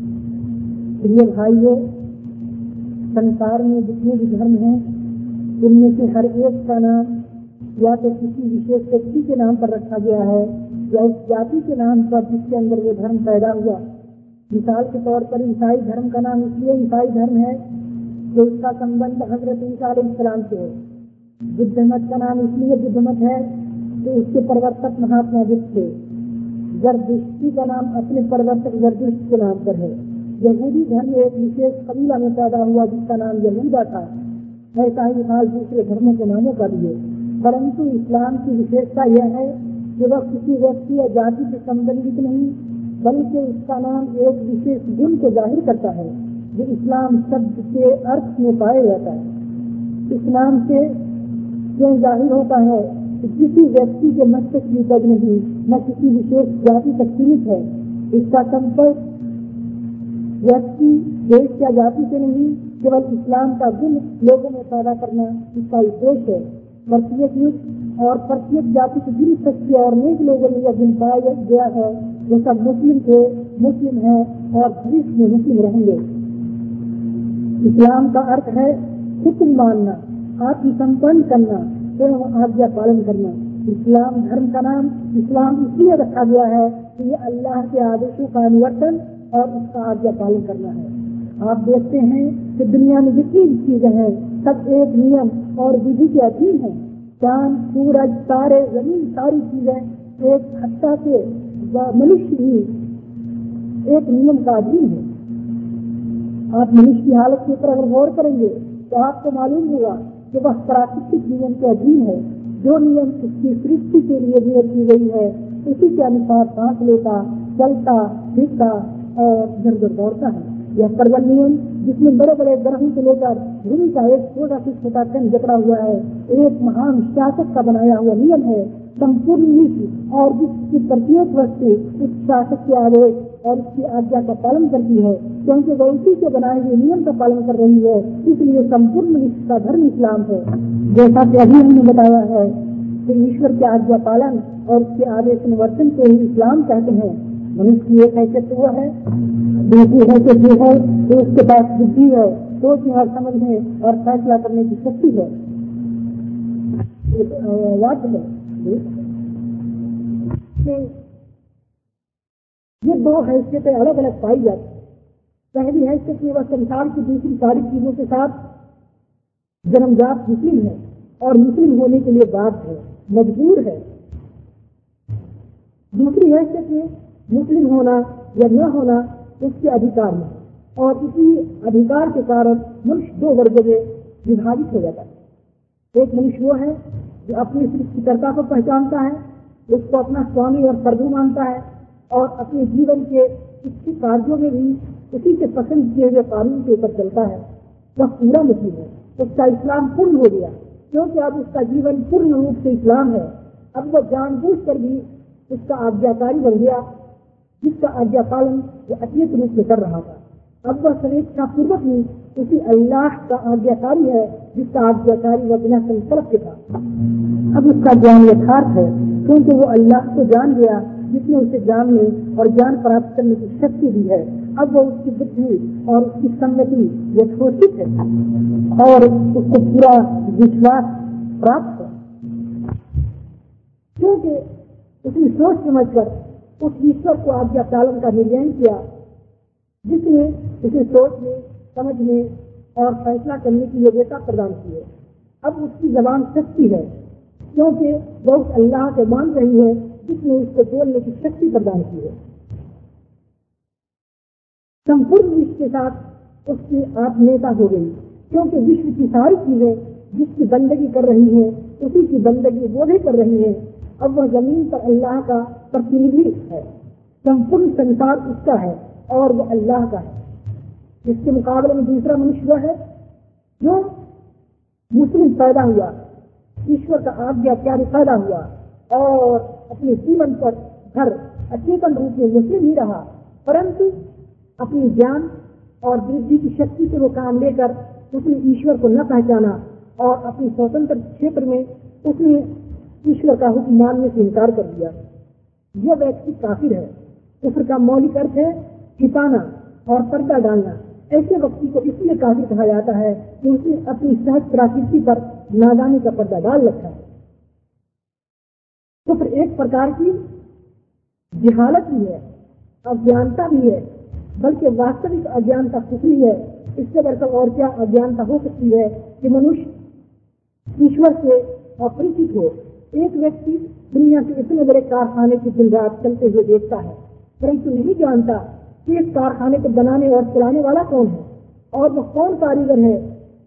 प्रिय भाइयों, संसार में जितने भी धर्म हैं, उनमें से हर एक का नाम या तो किसी विशेष व्यक्ति के नाम पर रखा गया है या उस जाति के नाम पर जिसके अंदर वो धर्म पैदा हुआ। मिसाल के तौर पर ईसाई धर्म का नाम इसलिए ईसाई धर्म है कि उसका संबंध हज़रत ईसाम से है। बुद्ध मत का नाम इसलिए बुद्ध मत है कि उसके प्रवर्तक महात्मा बुद्ध थे। जरदुष्टि का नाम अपने प्रवर्तक जरदुष्ट के नाम पर है। यहूदी धर्म एक विशेष कबीला में पैदा हुआ, जिसका नाम यहूदा था। ऐसा ही हाल दूसरे धर्मों के नामों का भी है। परंतु इस्लाम की विशेषता यह है कि वह किसी व्यक्ति या जाति से संबंधित नहीं, बल्कि उसका नाम एक विशेष गुण को ज़ाहिर करता है, जो इस्लाम शब्द के अर्थ में पाया जाता है। इस नाम से क्यों ज़ाहिर होता है? कि किसी व्यक्ति के मस्तिष्क तक नहीं, न किसी विशेष जाति तक सीमित है। इसका संपर्क व्यक्ति, देश या जाति से नहीं, केवल इस्लाम का गुण लोगों में पैदा करना इसका उद्देश्य है। प्रत्येक युग और प्रत्येक जाति के जिन सच्चे और नेक लोगों ने यह गुण पाया गया है, वो सब मुस्लिम थे, मुस्लिम है और भविष्य में मुस्लिम रहेंगे। इस्लाम का अर्थ है हुक्म मानना, आत्मसंपन्न करना। एवं आज्ञा पालन करना, इस्लाम धर्म का नाम, इस्लाम इसलिए रखा गया है कि ये अल्लाह के आदेशों का अनुवर्तन और उसका आज्ञा पालन करना है। आप देखते हैं कि दुनिया में जितनी भी चीज़ें हैं, सब एक नियम और विधि के अधीन है। चाँद, सूरज, तारे, ज़मीन, सारी चीज़ें एक हत्या से मनुष्य भी एक नियम का अधीन है। आप मनुष्य की हालत के ऊपर अगर गौर करेंगे तो आपको मालूम होगा कि वह प्राकृतिक नियम के अधीन है, जो नियम उसकी सृष्टि के लिए नियत की गई है, उसी के अनुसार सांस लेता, चलता, फिरता और इधर उधर दौड़ता है। यह प्रबल नियम, जिसमें बड़े बड़े ग्रहों से लेकर भूमि का एक छोटा से छोटा कण जकड़ा हुआ है, एक महान शासक का बनाया हुआ नियम है, संपूर्ण नीति और जिसकी प्रत्येक वस्तु उस शासक के आदेश और उसकी आज्ञा का पालन करती है क्योंकि वह उसी के बनाए हुए नियम का पालन कर रही है, इसलिए संपूर्ण विश्व का धर्म इस्लाम है। जैसा कि अभी हमने बताया है कि ईश्वर के आज्ञा पालन और उसके आदेश अनुवर्तन को ही इस्लाम कहते हैं। मनुष्य की एक हैसियत वो है, दूसरी हैसियत ये है कि उसके पास बुद्धि है सोचने और समझने और फैसला करने की शक्ति है। वाक्य है। ये दो हैसियतें अलग अलग पाई जाती पहली हैसियत में वह संसार की दूसरी सारी चीज़ों के साथ जन्मजात मुस्लिम है और मुस्लिम होने के लिए बात है, मजबूर है। दूसरी हैसियत में मुस्लिम होना या न होना उसके अधिकार में और इसी अधिकार के कारण मनुष्य दो वर्गों में विभाजित हो जाता है। एक मनुष्य वो है जो अपनी सृष्टिकर्ता को पहचानता है, उसको अपना स्वामी और प्रभु मानता है और अपने जीवन के इच्छित कार्यों में भी उसी के पसंद किए हुए कानून के ऊपर चलता है। वह पूरा मुस्लिम है। उसका इस्लाम पूर्ण हो गया। क्योंकि अब उसका जीवन पूर्ण रूप से इस्लाम है। अब वह जानबूझ कर भी उसका आज्ञाकारी बन गया, जिसका आज्ञा पालन वो अतीत रूप में कर रहा था। अब वह स्वेच्छा पूर्वक ही उसी अल्लाह का आज्ञाकारी है, जिसका आज्ञाकारी वह बिना संकल्प के था। अब उसका ज्ञान यथार्थ है, क्योंकि वो अल्लाह को जान गया जिसने उसे जानने और ज्ञान प्राप्त करने की शक्ति दी है, अब वो उसकी बुद्धि और उसकी संगति यथोचित है और उसको पूरा विश्वास प्राप्त है। क्योंकि उसने सोच समझ कर उस ईश्वर को आज्ञा पालन का निर्णय किया, जिसने उसे सोचने, समझने और फैसला करने की योग्यता प्रदान की है। अब उसकी जबान सच्ची है, क्योंकि वह अल्लाह के मान रही है जिसने उसको बोलने की शक्ति प्रदान की है। संपूर्ण विश्व के साथ उसकी आत्मीयता हो गई, क्योंकि विश्व की सारी चीज़ें जिसकी बंदगी कर रही है, उसी की बंदगी वो भी कर रही है, अब वह ज़मीन पर अल्लाह का प्रतिनिधि है। संपूर्ण संसार उसका है और वो अल्लाह का है। इसके मुकाबले में दूसरा मनुष्य वह है जो मुस्लिम पैदा हुआ, ईश्वर का आज्ञा प्यारे पैदा हुआ और अपने जीवन पर घर अचेतन रूप में मुस्लिम ही रहा, परंतु अपनी ज्ञान और वृद्धि की शक्ति से वो काम लेकर उसने ईश्वर को न पहचाना और अपनी स्वतंत्र क्षेत्र में उसने ईश्वर का हुक्म मानने से इनकार कर दिया। यह व्यक्ति काफिर है। कुफर का मौलिक अर्थ है छिपाना और पर्दा डालना। ऐसे व्यक्ति को इसलिए काफ़ी कहा जाता है कि उसने अपनी सहज प्राकृति पर नादानी का पर्दा डाल रखा है। तो फिर एक प्रकार की जिहालत भी है, अज्ञानता भी है, बल्कि वास्तविक अज्ञानता कुफरी है। इससे बढ़कर और क्या अज्ञानता हो सकती है कि मनुष्य ईश्वर से अपरिचित हो? एक व्यक्ति दुनिया के इतने बड़े कारखाने की दिन रात चलते हुए देखता है, परंतु नहीं जानता कि इस कारखाने को बनाने और चलाने वाला कौन है। और वह कौन कारीगर है,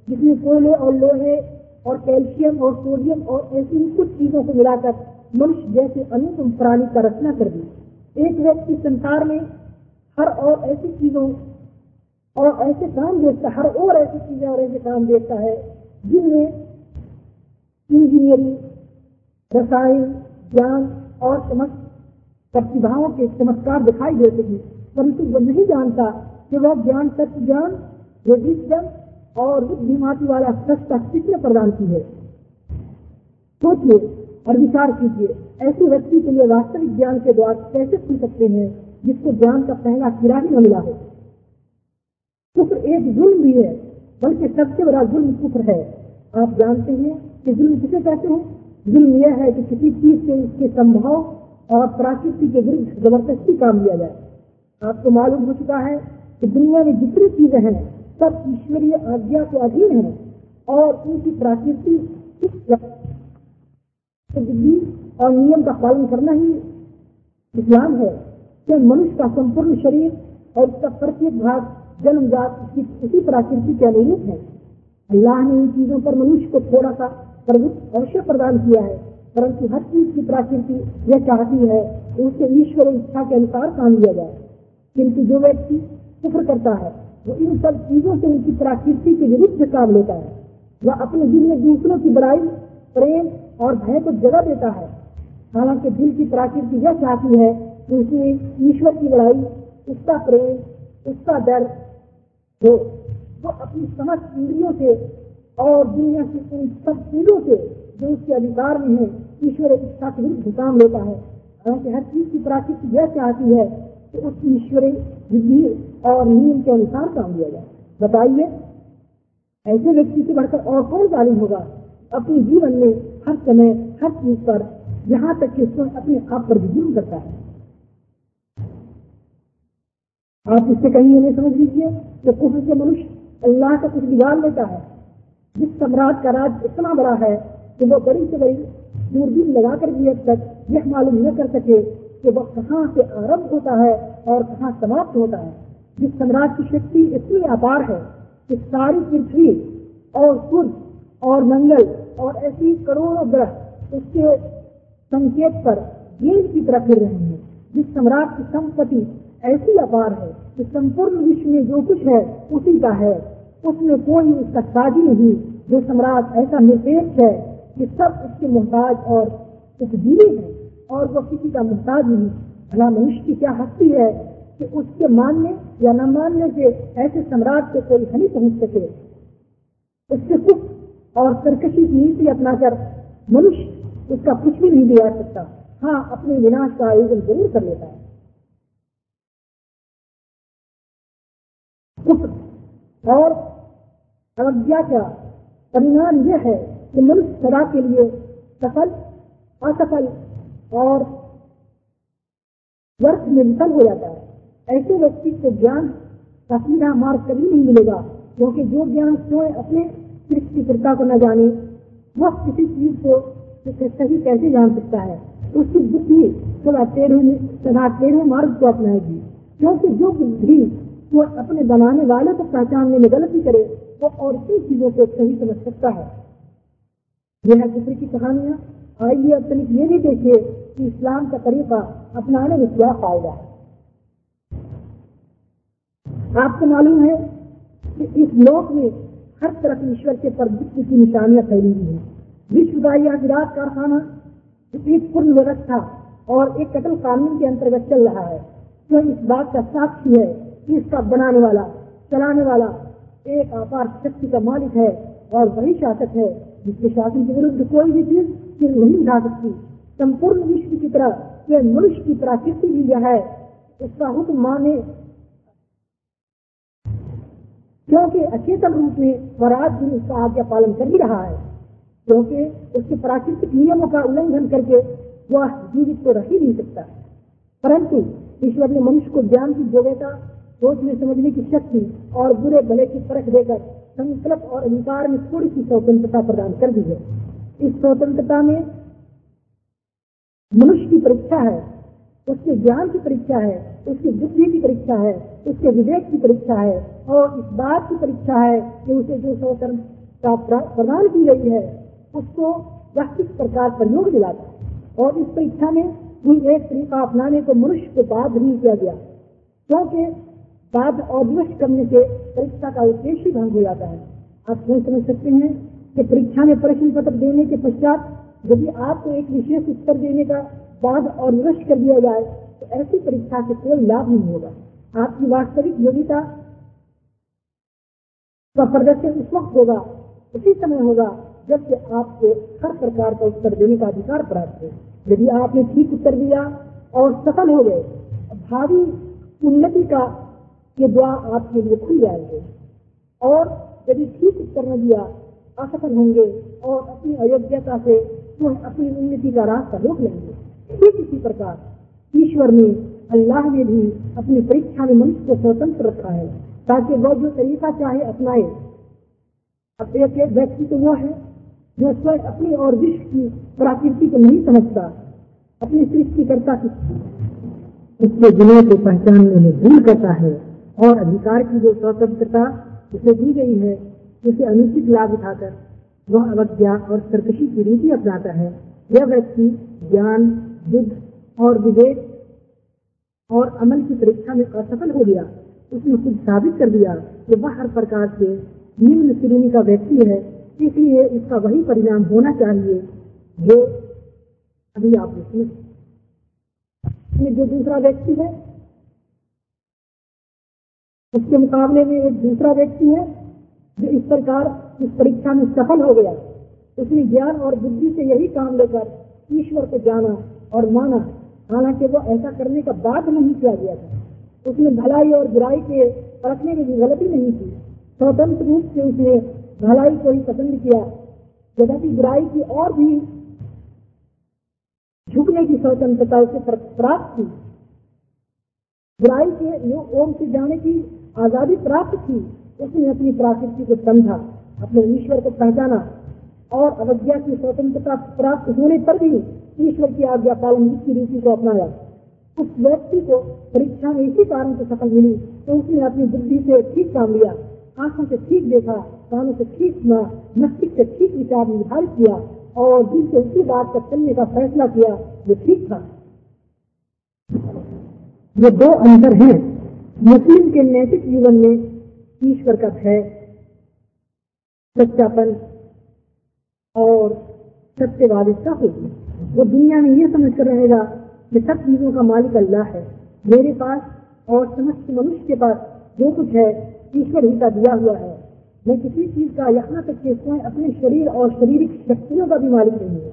जिसने कोयले और लोहे और कैल्शियम और सोडियम और ऐसी कुछ चीज़ों को मिलाकर मनुष्य जैसे अनुपम प्राणी का रचना कर दी। एक व्यक्ति संसार में हर और ऐसी चीज़ों और ऐसे काम देखता हर और ऐसी चीज़ें और ऐसे काम देखता है, जिनमें इंजीनियरिंग, रसायन, ज्ञान और समस्त प्रतिभाओं के चमत्कार दिखाई देते हैं। परंतु वह नहीं जानता कि वह ज्ञान सत्य ज्ञान विजडम और बुद्धिमाती वाला सत्ता किसने प्रदान की है। सोचिए और विचार कीजिए, ऐसे व्यक्ति के लिए वास्तविक ज्ञान के द्वार कैसे खुल सकते हैं, जिसको ज्ञान का पहला किरा ही न मिला हो? कुफर एक जुल्म भी है, बल्कि सबसे बड़ा जुल्म कुफर है। आप जानते हैं कि जुल्म किसे कहते हैं? जुल्म यह है कि किसी चीज़ से उसके संभव और प्राकृति के विरुद्ध ज़बरदस्ती काम लिया जाए। आपको मालूम हो चुका है कि दुनिया में जितनी चीज़ें हैं, सब ईश्वरीय आज्ञा के अधीन है और उनकी प्राकृति विधि और नियम का पालन करना ही इस्लाम है कि मनुष्य का संपूर्ण शरीर और उसका प्रत्येक भाग जन्मजात उसी प्राकृति के अनुरूप है। अल्लाह ने इन चीज़ों पर मनुष्य को थोड़ा सा प्रभुत्व अवश्य प्रदान किया है, परंतु हर चीज़ की प्राकृति यह चाहती है कि उसके ईश्वर इच्छा के अनुसार काम लिया जाए। किंतु जो व्यक्ति कुफर करता है, वो इन सब चीज़ों से उनकी प्राकृति के विरुद्ध काम लेता है। वह अपने दिल में दूसरों की बड़ाई प्रेम और भय को जगह देता है। हालाँकि दिल की प्राकृति यह चाहती है कि उसमें ईश्वर की लड़ाई, उसका प्रेम, उसका डर हो। वो अपनी समस्त इंद्रियों से और दुनिया की उन सब चीज़ों से जो उसके अधिकार में है, ईश्वर इच्छा के विरुद्ध काम लेता है। हालाँकि हर चीज़ की प्राकृति यह चाहती है कि उस ईश्वरी विधि और नियम के अनुसार काम लिया जाए। बताइए, ऐसे व्यक्ति से बढ़कर और कौन तालीम होगा? अपने जीवन में हर समय, हर चीज़ पर यहाँ तक कि स्वयं अपने आप पर भी जुर्म करता है। आप इससे कहीं ये नहीं समझ लीजिए कि कुफर से मनुष्य अल्लाह का कुछ बिगाड़ लेता है, जिस सम्राट का राज इतना बड़ा है कि वो बड़ी से बड़ी दूरबीन लगाकर भी अब तक यह मालूम न कर सके कि वह कहाँ से आरंभ होता है और कहाँ समाप्त होता है। जिस सम्राट की शक्ति इतनी अपार है कि सारी पृथ्वी और सूर्य और मंगल और ऐसी करोड़ों ग्रह उसके संकेत पर गेंद की तरह फिर रहे हैं। जिस सम्राट की संपत्ति ऐसी अपार है कि संपूर्ण विश्व में जो कुछ है, उसी का है। उसमें कोई उसका साजी नहीं। जो सम्राट ऐसा निरपेक्ष है कि सब उसके मोहताज और उपजीवी है और वह किसी का मोहताज नहीं। भला मनुष्य की क्या हस्ती है कि उसके मानने या न मानने से ऐसे सम्राट से कोई हानि पहुँच सके? उसके सुख और सरकशी की नीति अपनाकर मनुष्य, उसका कुछ भी नहीं बिगाड़ सकता। हाँ अपने विनाश का आयोजन ज़रूर कर लेता है। और अवज्ञा का परिणाम यह है कि मनुष्य सदा के लिए सफल, असफल और व्यर्थ में विफल हो जाता है। ऐसे व्यक्ति को ज्ञान का सीधा मार्ग कभी नहीं मिलेगा, क्योंकि जो ज्ञान स्वयं अपने सृष्टिकर्ता को न जाने वह किसी चीज़ को सही कैसे जान सकता है। उसकी बुद्धि सदा तेरह सदा तेरह मार्ग को अपनाएगी। क्योंकि जो बुद्धि वो अपने बनाने वाले को पहचानने में गलती करे, वो और कई चीज़ों को सही समझ सकता है। यह है की कहानियाँ। आइए अब तनिक ये भी देखिए कि इस्लाम का तरीका अपनाने में क्या फ़ायदा है। आपको मालूम है कि इस लोक में हर तरफ़ ईश्वर के परदित्व की निशानियाँ फैली हुई हैं। विश्व का यह विराट कारखाना एक पूर्ण व्यवस्था और एक कटल कानून के अंतर्गत चल रहा है। जो इस बात का साक्षी है कि इसका बनाने वाला, चलाने वाला एक अपार शक्ति का मालिक है और वही शासक है, जिसके शासन के विरुद्ध कोई भी चीज़ सिर नहीं उठा सकती। संपूर्ण विश्व की तरह, यह मनुष्य की प्राकृतिक भी यह है। उसका हुक्म माने क्योंकि अचेतन रूप में स्वराज भी उसका आज्ञा पालन कर ही रहा है। क्योंकि उसके प्राकृतिक नियमों का उल्लंघन करके वह जीवित तो रह ही नहीं सकता। परंतु ईश्वर ने मनुष्य को ज्ञान की योग्यता सोचने समझने की शक्ति और बुरे भले की परख देकर संकल्प और अधिकार में थोड़ी सी स्वतंत्रता प्रदान कर दी है। इस स्वतंत्रता में मनुष्य की परीक्षा है। उसके ज्ञान की परीक्षा है, उसकी बुद्धि की परीक्षा है, उसके विवेक की परीक्षा है और इस बात की परीक्षा है कि उसे जो स्वतंत्रता प्रदान की गई है, उसको वह किस प्रकार प्रयोग दिलाता है और इस परीक्षा में कोई एक तरीका अपनाने को मनुष्य को बाध नहीं किया गया, क्योंकि बाध्य और विवश करने से परीक्षा का उद्देश्य भंग हो जाता है। आप क्यों समझ सकते हैं कि परीक्षा में प्रश्न पत्र देने के पश्चात यदि आपको एक विशेष उत्तर देने का बाद और विवश कर दिया जाए तो ऐसी परीक्षा से कोई लाभ नहीं होगा। आपकी वास्तविक योग्यता का प्रदर्शन उस वक्त होगा, उसी समय होगा जबकि आपको हर प्रकार का उत्तर देने का अधिकार प्राप्त हो। यदि आपने ठीक उत्तर दिया और सफल हो गए भावी उन्नति का ये द्वार आपके लिए खुल जाएँगे। और यदि ठीक उत्तर न दिया, असफल होंगे और अपनी अयोग्यता से तो अपनी उन्नति का रास्ता रोक लेंगे। ठीक इसी प्रकार ईश्वर ने अल्लाह ने भी अपनी परीक्षा में मनुष्य को स्वतंत्र रखा है, ताकि वह जो तरीका चाहे अपनाए। अब एक एक व्यक्ति तो वो है, जो स्वयं अपनी और विश्व की प्रकृति को नहीं समझता, अपनी सृष्टिकर्ता की उसके गुणों को पहचानने में भूल करता है, और अधिकार की जो स्वतंत्रता उसे दी गई है, उसे अनुचित लाभ उठाकर वह अवज्ञा और सरकशी की रीति अपनाता है। यह व्यक्ति ज्ञान बुद्ध और विवेक और अमल की परीक्षा में असफल हो गया। उसने खुद साबित कर दिया कि वह हर प्रकार से निम्न श्रेणी का व्यक्ति है, इसलिए इसका वही परिणाम होना चाहिए जो अभी आपने सुना जो दूसरा व्यक्ति है, उसके मुकाबले में एक दूसरा व्यक्ति है, जो इस प्रकार इस परीक्षा में सफल हो गया। उसने ज्ञान और बुद्धि से यही काम लेकर ईश्वर को जाना और माना, हालाँकि वो ऐसा करने का बात नहीं किया गया था। उसने भलाई और बुराई के परखने भी गलती नहीं की। स्वतंत्र रूप से उसने भलाई को ही पसंद किया। यद्यपि बुराई की और भी झुकने की स्वतंत्रता उसे प्राप्त की। बुराई के ओम से जाने की आज़ादी प्राप्त थी उसने अपनी प्राकृति को समझा, अपने ईश्वर को पहचाना और अवज्ञा की स्वतंत्रता प्राप्त होने पर भी ईश्वर की आज्ञा पालन की रीति को अपनाया। उस व्यक्ति को परीक्षा में इसी कारण से सफल मिली तो उसने अपनी बुद्धि से ठीक काम लिया, आँखों से ठीक देखा, कानों से ठीक सुना, मस्तिष्क से ठीक विचार निर्धारित किया और दिल से उसी बात पर चलने का फैसला किया, जो ठीक था। ये दो अंतर हैं। मुस्लिम के नैतिक जीवन में ईश्वर का भय, सच्चापन और सत्यवादिता होगी वो दुनिया में ये समझ कर रहेगा कि सब चीज़ों का मालिक अल्लाह है। मेरे पास और समस्त मनुष्य के पास जो कुछ है, ईश्वर ही का दिया हुआ है। मैं किसी चीज़ का यहाँ तक कि स्वयं अपने शरीर और शारीरिक शक्तियों का भी मालिक नहीं है।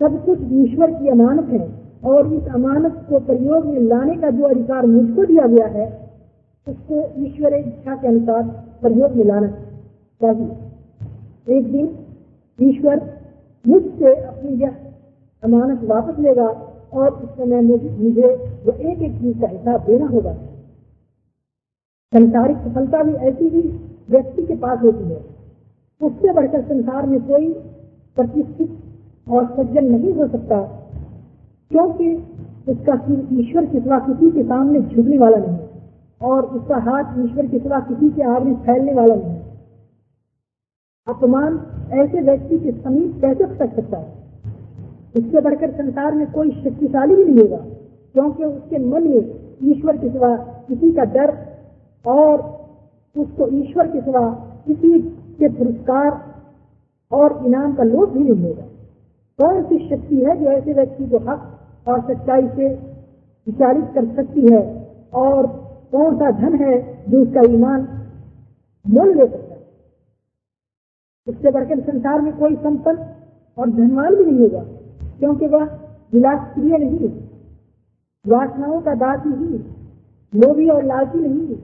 सब कुछ ईश्वर की अमानत है और इस अमानत को प्रयोग में लाने का जो अधिकार मुझको दिया गया है, उसको ईश्वर इच्छा के अनुसार प्रयोग में लाना चाहिए। एक दिन ईश्वर मुझसे अपनी यह अमानत वापस लेगा और उस समय मुझे वो एक एक चीज़ का हिसाब देना होगा। संसारिक सफलता भी ऐसी ही व्यक्ति के पास होती है। उससे बढ़कर संसार में कोई प्रतिष्ठित और सज्जन नहीं हो सकता, क्योंकि उसका ईश्वर के सिवा किसी के सामने झुकने वाला नहीं और उसका हाथ ईश्वर के सिवा किसी के आगे फैलने वाला नहीं अपमान ऐसे व्यक्ति के समीप कैसे सक सकता है? इससे बढ़कर संसार में कोई शक्तिशाली भी नहीं होगा, क्योंकि उसके मन में ईश्वर के सिवा किसी का डर और उसको ईश्वर के सिवा किसी के पुरस्कार और इनाम का लोभ भी नहीं होगा। कौन सी शक्ति है जो ऐसे व्यक्ति को हक और सच्चाई से विचारित कर सकती है? और कौन सा धन है जो उसका ईमान मोल ले सकता है? उससे बढ़कर संसार में कोई संपन्न और धनवान भी नहीं होगा। क्योंकि वह विलास प्रिय नहीं। वासनाओं का दास नहीं, लोभी और लालची नहीं।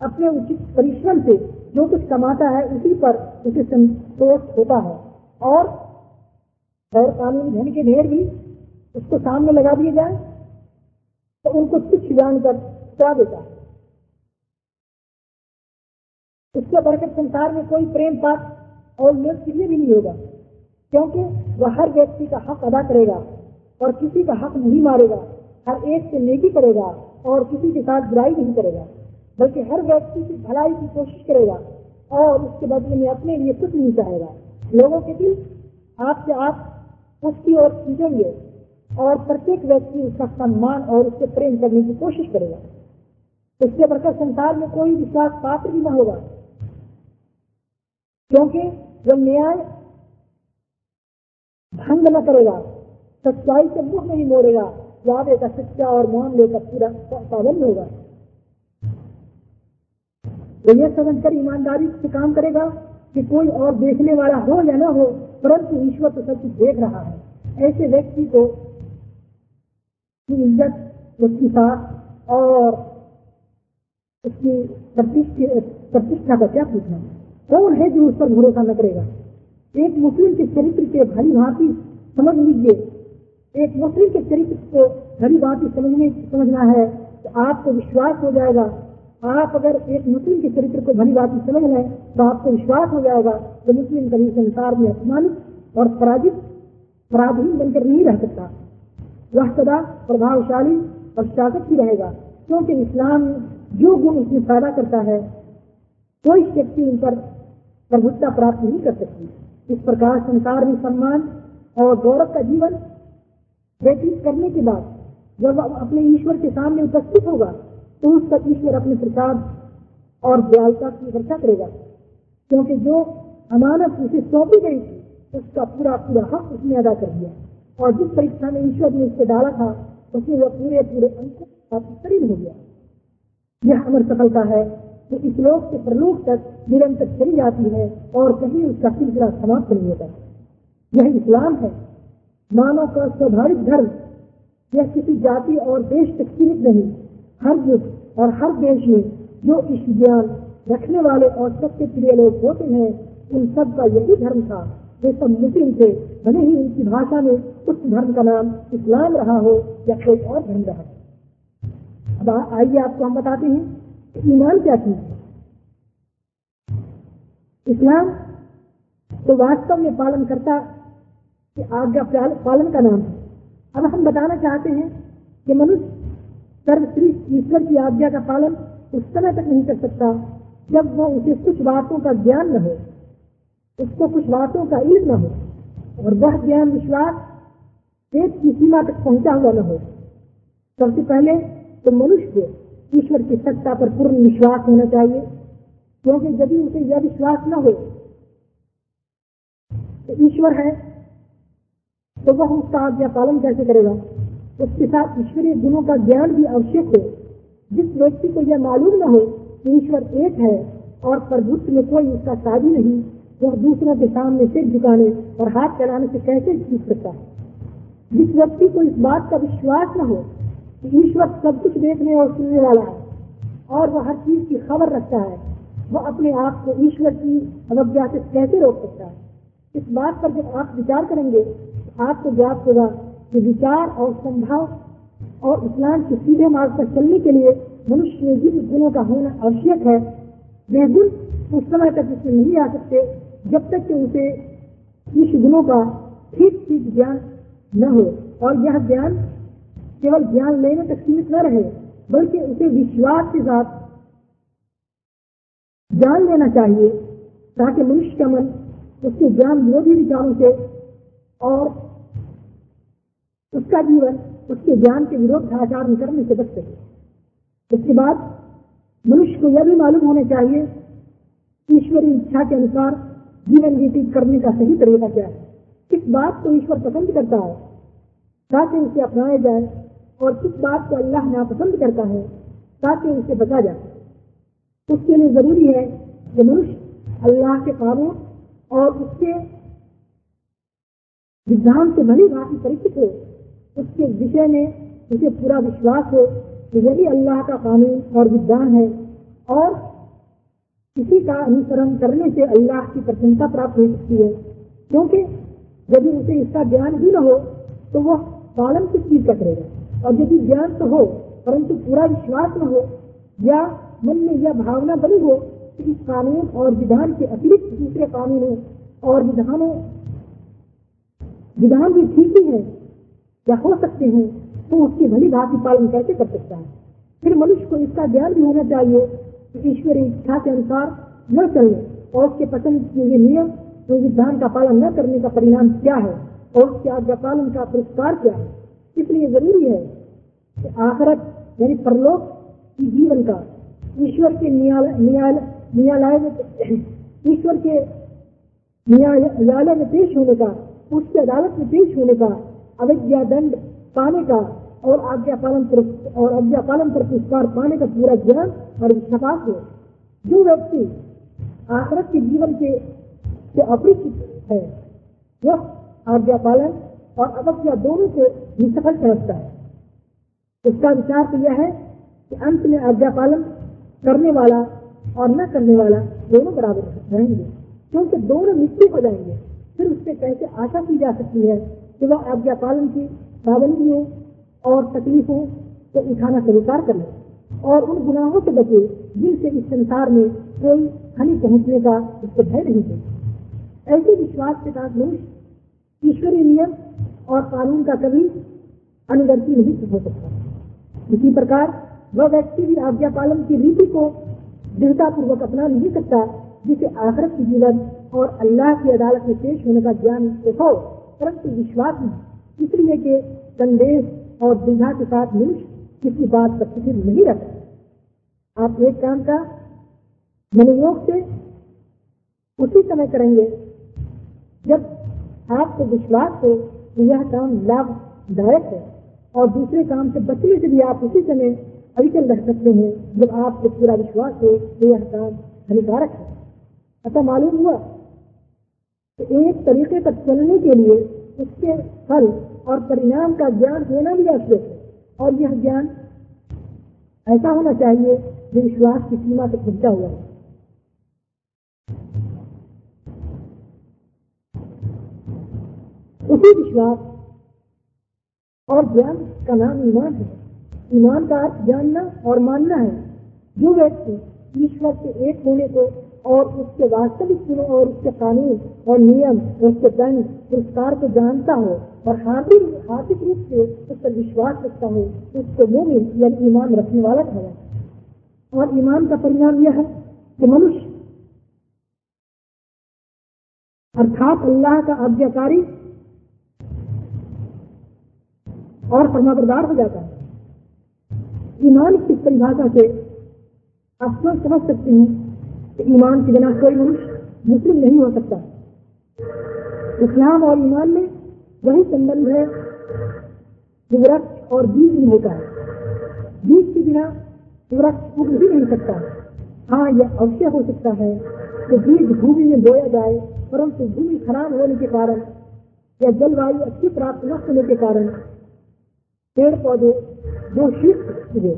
अपने उचित परिश्रम से जो कुछ कमाता है उसी पर उसे संतोष होता है। और गैर कानूनी धन के ढेर भी उसको सामने लगा दिए जाए तो उनको तुच्छ जानकर क्या देता है? उसके बढ़कर संसार में कोई प्रेम पाप और लोग किसी भी नहीं होगा। क्योंकि वह हर व्यक्ति का हक अदा करेगा और किसी का हक नहीं मारेगा। हर एक से नेकी करेगा और किसी के साथ बुराई नहीं करेगा, बल्कि हर व्यक्ति की भलाई की कोशिश करेगा और उसके बदले में अपने लिए कुछ नहीं चाहेगा। लोगों के दिल आपसे आप उसकी ओर खींचेंगे और प्रत्येक व्यक्ति उसका सम्मान और उससे प्रेम करने की कोशिश करेगा। इसके बढ़कर संसार में कोई विश्वास पात्र भी न होगा, क्योंकि जब न्याय भंग न करेगा, सच्चाई से मुख नहीं मोड़ेगा, वादे का सच्चा और मामले का पूरा पाबंद होगा। तो यह समझकर ईमानदारी से काम करेगा कि कोई और देखने वाला हो या न हो, परंतु ईश्वर तो सब कुछ देख रहा है। ऐसे व्यक्ति को इज़्ज़त, उसकी साथ और उसकी प्रतिष्ठा का क्या पूछना? कौन है जो उस पर भरोसा न करेगा? एक मुस्लिम के चरित्र के भली भांति समझ लीजिए। एक मुस्लिम के चरित्र को भली भांति समझने, समझना है तो आपको विश्वास हो जाएगा। आप अगर एक मुस्लिम के चरित्र को भली भांति समझ लें तो आपको विश्वास हो जाएगा कि मुस्लिम कभी संसार में अपमानित और पराजित, पराधीन बनकर नहीं रह सकता। वह सदा प्रभावशाली और शासक ही रहेगा, क्योंकि इस्लाम जो गुण उसमें पैदा करता है, कोई शक्ति उन पर प्रभुत्ता प्राप्त नहीं कर सकती। इस प्रकार संसार में सम्मान और गौरव का जीवन व्यतीत करने के बाद जब अपने ईश्वर के सामने उपस्थित होगा तो उस पर ईश्वर अपने प्रसाद और दयालुता की वर्षा करेगा। क्योंकि जो अमानत उसे सौंपी गई थी, उसका पूरा पूरा हक उसने अदा कर दिया। और जिस परीक्षा में ईश्वर ने उसको डाला था, उसमें वह पूरे पूरे अंकों हो गया। यह अमर सफलता है। तो इस लोक से प्रलोक तक निरंतर चली जाती है और कहीं उसका सिलसिला समाप्त नहीं होता। यह इस्लाम है। मानव का स्वाभाविक धर्म यह किसी जाति और देश तक सीमित नहीं, हर युग और हर देश में जो इस ज्ञान रखने वाले और सत्य प्रिय लोग होते हैं, उन सब का यही धर्म था। वे सब मुस्लिम थे, भले ही उनकी भाषा में उस धर्म का नाम इस्लाम रहा हो या कोई और धर्म रहा। अब आइए आपको हम बताते हैं ईमान क्या चीज़ इस्लाम तो वास्तव में पालन करता कि आज्ञा पालन का नाम। है अब हम बताना चाहते हैं कि मनुष्य सर्वश्रेष्ठ ईश्वर की आज्ञा का पालन उस समय तक नहीं कर सकता जब वो उसे कुछ बातों का ज्ञान न हो, उसको कुछ बातों का इल्म न हो और वह ज्ञान विश्वास पेट की सीमा तक पहुँचा हुआ न हो। सबसे पहले तो मनुष्य को ईश्वर की सत्ता पर पूर्ण विश्वास होना चाहिए, क्योंकि यदि उसे यह विश्वास न हो तो ईश्वर है तो वह उसका आज्ञा पालन कैसे करेगा? उसके साथ ईश्वरीय गुणों का ज्ञान भी आवश्यक हो। जिस व्यक्ति को यह मालूम न हो कि ईश्वर एक है और प्रभुत्व में कोई उसका साधु नहीं, वह दूसरों के सामने सिर झुकाने और हाथ चलाने से कैसे जीत सकता है? जिस व्यक्ति को इस बात का विश्वास न हो ईश्वर सब कुछ देखने और सुनने वाला है। और वह हर चीज़ की खबर रखता है। वह अपने आप को ईश्वर की अवज्ञा से कैसे रोक सकता है? इस बात पर जब आप विचार करेंगे तो आपको ज्ञात होगा कि विचार और संभाव और इस्लाम के सीधे मार्ग पर चलने के लिए मनुष्य में जिन गुणों का होना आवश्यक है, वे गुण उस समय तक उसमें नहीं आ सकते जब तक कि उसे इस गुणों का ठीक ठीक ज्ञान न हो। और यह ज्ञान केवल ज्ञान लेने तक सीमित न रहे, बल्कि उसे विश्वास के साथ जान लेना चाहिए, ताकि मनुष्य का मन, उसके ज्ञान विरोधी विचारों से और उसका जीवन, उसके ज्ञान के विरोध आचार करने से बच सके। उसके बाद मनुष्य को यह भी मालूम होना चाहिए ईश्वरी इच्छा के अनुसार जीवन व्यतीत करने का सही तरीका क्या है। किस बात को ईश्वर पसंद करता है, ताकि उसे अपनाया जाए और किस बात को अल्लाह नापसंद करता है ताकि उसे बचा जाए। उसके लिए ज़रूरी है कि मनुष्य अल्लाह के कानून और उसके विधान से भली भांति परिचित हो। उसके विषय में उसे पूरा विश्वास हो कि यदि अल्लाह का कानून और विधान है और किसी का अनुसरण करने से अल्लाह की प्रसन्नता प्राप्त हो सकती है। क्योंकि यदि उसे इसका ज्ञान भी न हो तो वह पालन किस चीज़ का करेगा? और यदि ज्ञान तो हो, परंतु पूरा विश्वास न हो, या मन में यह भावना बनी हो कि इस कानून और विधान के अतिरिक्त दूसरे कानूनों और विधानों, विधान भी ठीक ही है, या हो सकते हैं तो उसकी भली भांति पालन कैसे कर सकता है? फिर मनुष्य को इसका ज्ञान भी होना चाहिए कि ईश्वरी इच्छा के अनुसार न चलने और उसके पसंद किए हुए नियम विधान का पालन न करने का परिणाम क्या है और उसके आज्ञा पालन का पुरस्कार क्या है? इसलिए ज़रूरी है कि आखरत, यानी परलोक की जीवन का, ईश्वर के न्यायालय में, ईश्वर के न्यायालय में पेश होने का, उसकी अदालत में पेश होने का, अविद्या दंड पाने का और आज्ञा पालन और आज्ञा पालन पर पुरस्कार पाने का पूरा ज्ञान और विश्वास है। जो व्यक्ति आखरत के जीवन के से अपरिचित है, वह आज्ञा पालन और अवज्ञा दोनों को निसफल समझता है। उसका विचार तो यह है कि अंत में आज्ञा पालन करने वाला और न करने वाला दोनों बराबर रहेंगे, क्योंकि दोनों मृत्यु हो जाएँगे। फिर उससे कैसे आशा की जा सकती है कि वह आज्ञा पालन की पाबंदियों और तकलीफों को उठाना स्वीकार कर ले और उन गुनाहों से बचे, जिनसे इस संसार में कोई हानि पहुँचने का उसको भय नहीं है। ऐसे विश्वास के साथ मनुष्य ईश्वरीय नियम और कानून का कभी अनुवर्ती नहीं हो सकता। इसी प्रकार, वह व्यक्ति भी आज्ञा पालन की रीति को दृढ़तापूर्वक अपना नहीं सकता, जिसे आखरत की जीवन और अल्लाह की अदालत में पेश होने का ज्ञान तो हो, परंतु विश्वास नहीं। इसलिए कि संदेश और दुविधा के साथ मनुष्य किसी बात पर किसी नहीं रखता आप एक काम का मनोयोग से उसी समय करेंगे, जब आपको विश्वास हो यह काम लाभदायक है। और दूसरे काम से बचने से भी आप उसी समय अविचल रह सकते हैं। जब आपको पूरा विश्वास हो कि यह काम हानिकारक है। ऐसा मालूम हुआ कि एक तरीके पर चलने के लिए उसके फल और परिणाम का ज्ञान होना भी आवश्यक है। और यह ज्ञान ऐसा होना चाहिए जो विश्वास की सीमा तक पहुँचा हुआ है। उसी विश्वास और ज्ञान का नाम ईमान है। ईमान का अर्थ जानना और मानना है। जो व्यक्ति ईश्वर के एक होने को और उसके वास्तविक गुणों और उसके कानून और नियम, उसके दंड, पुरस्कार को जानता हो और हार्दिक हार्दिक रूप से उस पर विश्वास रखता हो, उसको मोमिन या ईमान रखने वाला ठहरा और ईमान का परिणाम यह है कि मनुष्य अर्थात अल्लाह का आज्ञाकारी और परमाप्रदार हो जाता है। ईमान की परिभाषा से आप स्वयं समझ सकते हैं कि ईमान के बिना कोई मनुष्य मुस्लिम नहीं हो सकता। इस्लाम और ईमान में वही संबंध है जो वृक्ष और बीज में होता है। बीज के बिना वृक्ष उग भी नहीं सकता। हाँ यह अवश्य हो सकता है कि बीज भूमि में बोया जाए, परंतु भूमि खराब होने के कारण या जलवायु अच्छी प्राप्त न होने के कारण पेड़ पौधे जो उगे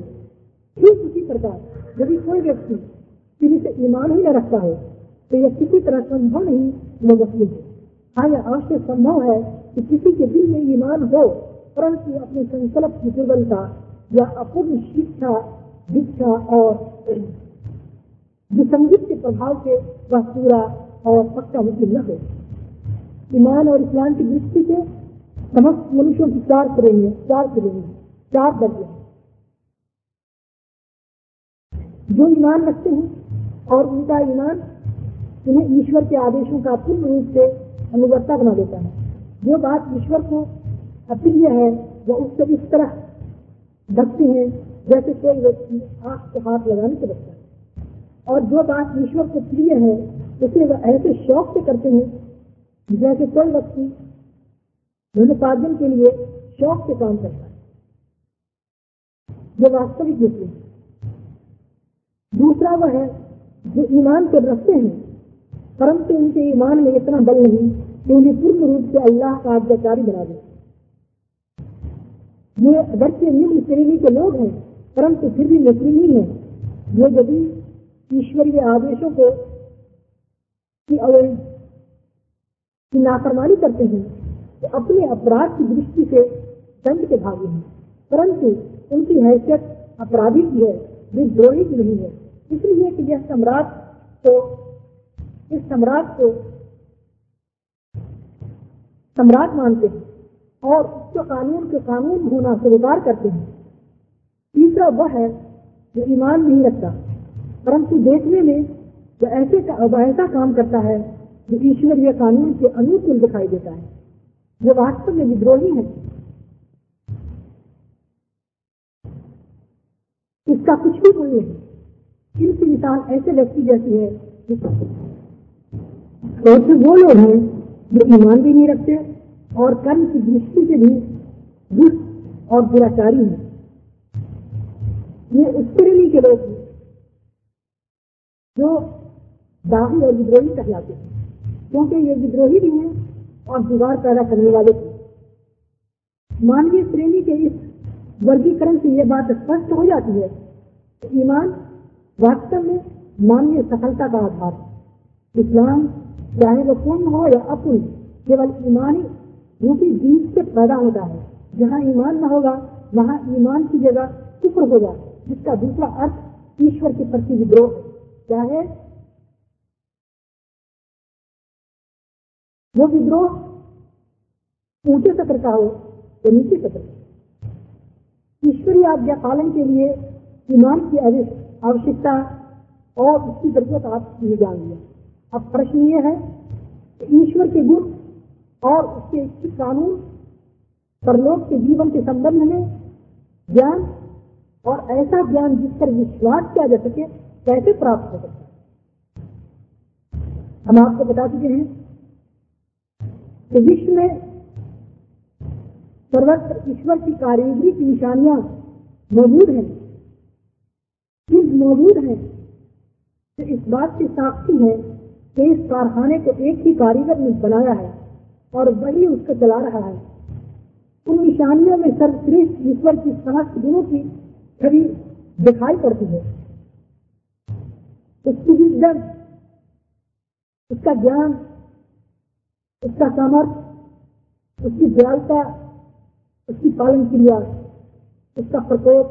ठीक उसी प्रकार, यदि कोई व्यक्ति किसी से ईमान ही न रखता है तो यह किसी तरह संभव नहीं मुस्लिम है हाँ यह अवश्य संभव है कि किसी के दिल में ईमान हो, परंतु अपने संकल्प की दुर्बलता या अपूर्ण शिक्षा, दीक्षा और विसंगीत के प्रभाव से वह पूरा और पक्का मुस्लिम न हो। ईमान और इस्लाम की दृष्टि से समस्त मनुष्यों की चार श्रेणी चार श्रेणी चार दर्जे जो ईमान रखते हैं और उनका ईमान उन्हें ईश्वर के आदेशों का पूर्ण रूप से अनुवर्ता बना देता है। जो बात ईश्वर को अप्रिय है वो उससे इस तरह ढकती है जैसे कोई व्यक्ति आँख को हाथ लगाने से बचता है। और जो बात ईश्वर को प्रिय है, उसे वह ऐसे शौक से करते हैं जैसे कोई व्यक्ति धनोपार्जन के लिए शौक से काम करता है। जो वास्तविक मुस्लिम दूसरा वह है, जो ईमान के रखते हैं, परंतु उनके ईमान में इतना बल नहीं कि उन्हें पूर्ण रूप से अल्लाह का आज्ञाकारी बना दे। ये अगरचे निम्न श्रेणी के लोग हैं, परंतु फिर भी नकली ही है ये यदि ईश्वरीय आदेशों को की की नाफरमानी करते हैं तो अपने अपराध की दृष्टि से दंड के भागी हैं। परंतु उनकी हैसियत अपराधी की है विद्रोही की नहीं है। इसलिए कि यह सम्राट को, इस सम्राट को सम्राट मानते हैं और उसके कानून के कानून होना स्वीकार करते हैं। तीसरा वह है जो ईमान नहीं रखता, परंतु देखने में जो ऐसे ऐसा काम करता है जो ईश्वरीय कानून के अनुकूल दिखाई देता है। जो वास्तव में विद्रोही है। इसका कुछ भी मूल्य नहीं। इनकी मिसाल ऐसे व्यक्ति जैसी है तो वो लोग हैं जो ईमान भी नहीं रखते और कर्म की दृष्टि से भी दुष्ट और दुराचारी है। ये श्रेणी के लोग हैं जो दागी और विद्रोही कहलाते हैं। क्योंकि ये विद्रोही भी हैं और दीवार पैदा करने वाले। थे मानवीय श्रेणी के इस वर्गीकरण से यह बात स्पष्ट हो जाती है ईमान वास्तव में मानवीय सफलता का आधार है। इस्लाम चाहे वो पूर्ण हो या अपूर्ण, केवल ईमानी रूपी बीज से पैदा होता है। जहाँ ईमान न होगा, वहाँ ईमान की जगह कुफर होगा, जिसका दूसरा अर्थ ईश्वर के प्रति विद्रोह क्या वो विद्रोह ऊँचे सत्र का हो या नीचे सत्र ईश्वरीय आज्ञा पालन के लिए ईमान की आवश्यकता और उसकी ज़रूरत आपने जान लिया अब प्रश्न ये है कि ईश्वर के गुण और उसके इच्छित कानून परलोक के जीवन के संबंध में ज्ञान और ऐसा ज्ञान जिस पर विश्वास किया जा सके, कैसे प्राप्त हो सकता है? हम आपको बता चुके हैं कि विश्व में सर्वत्र ईश्वर की कारीगरी की निशानियाँ मौजूद हैं। चीज़ मौजूद है? तो इस बात की साक्षी है कि इस कारखाने को एक ही कारीगर ने बनाया है और वही उसको चला रहा है। उन निशानियों में सर्वश्रेष्ठ ईश्वर की समस्त गुणों की छवि दिखाई पड़ती है। उसकी विजन उसका ज्ञान उसका सामर्थ्य उसकी दयालता, उसकी पालन क्रिया, उसका प्रकोप,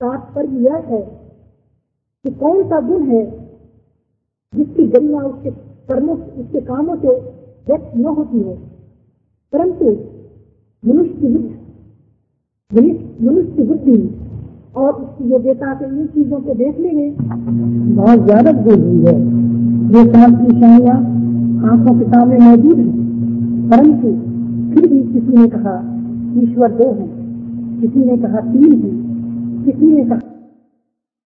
तात्पर्य यह है कि कौन सा गुण है जिसकी गरिमा उसके कर्मों, उसके कामों से व्यक्त न होती है? परंतु मनुष्य मनुष्य बुद्धि और उसकी योग्यता से इन चीज़ों को देखने में बहुत ज़्यादा हुई है। ये सात निशानियाँ आँखों के सामने मौजूद है। परंतु फिर भी किसी ने कहा, ईश्वर दो है। किसी ने कहा, तीन है। किसी ने कहा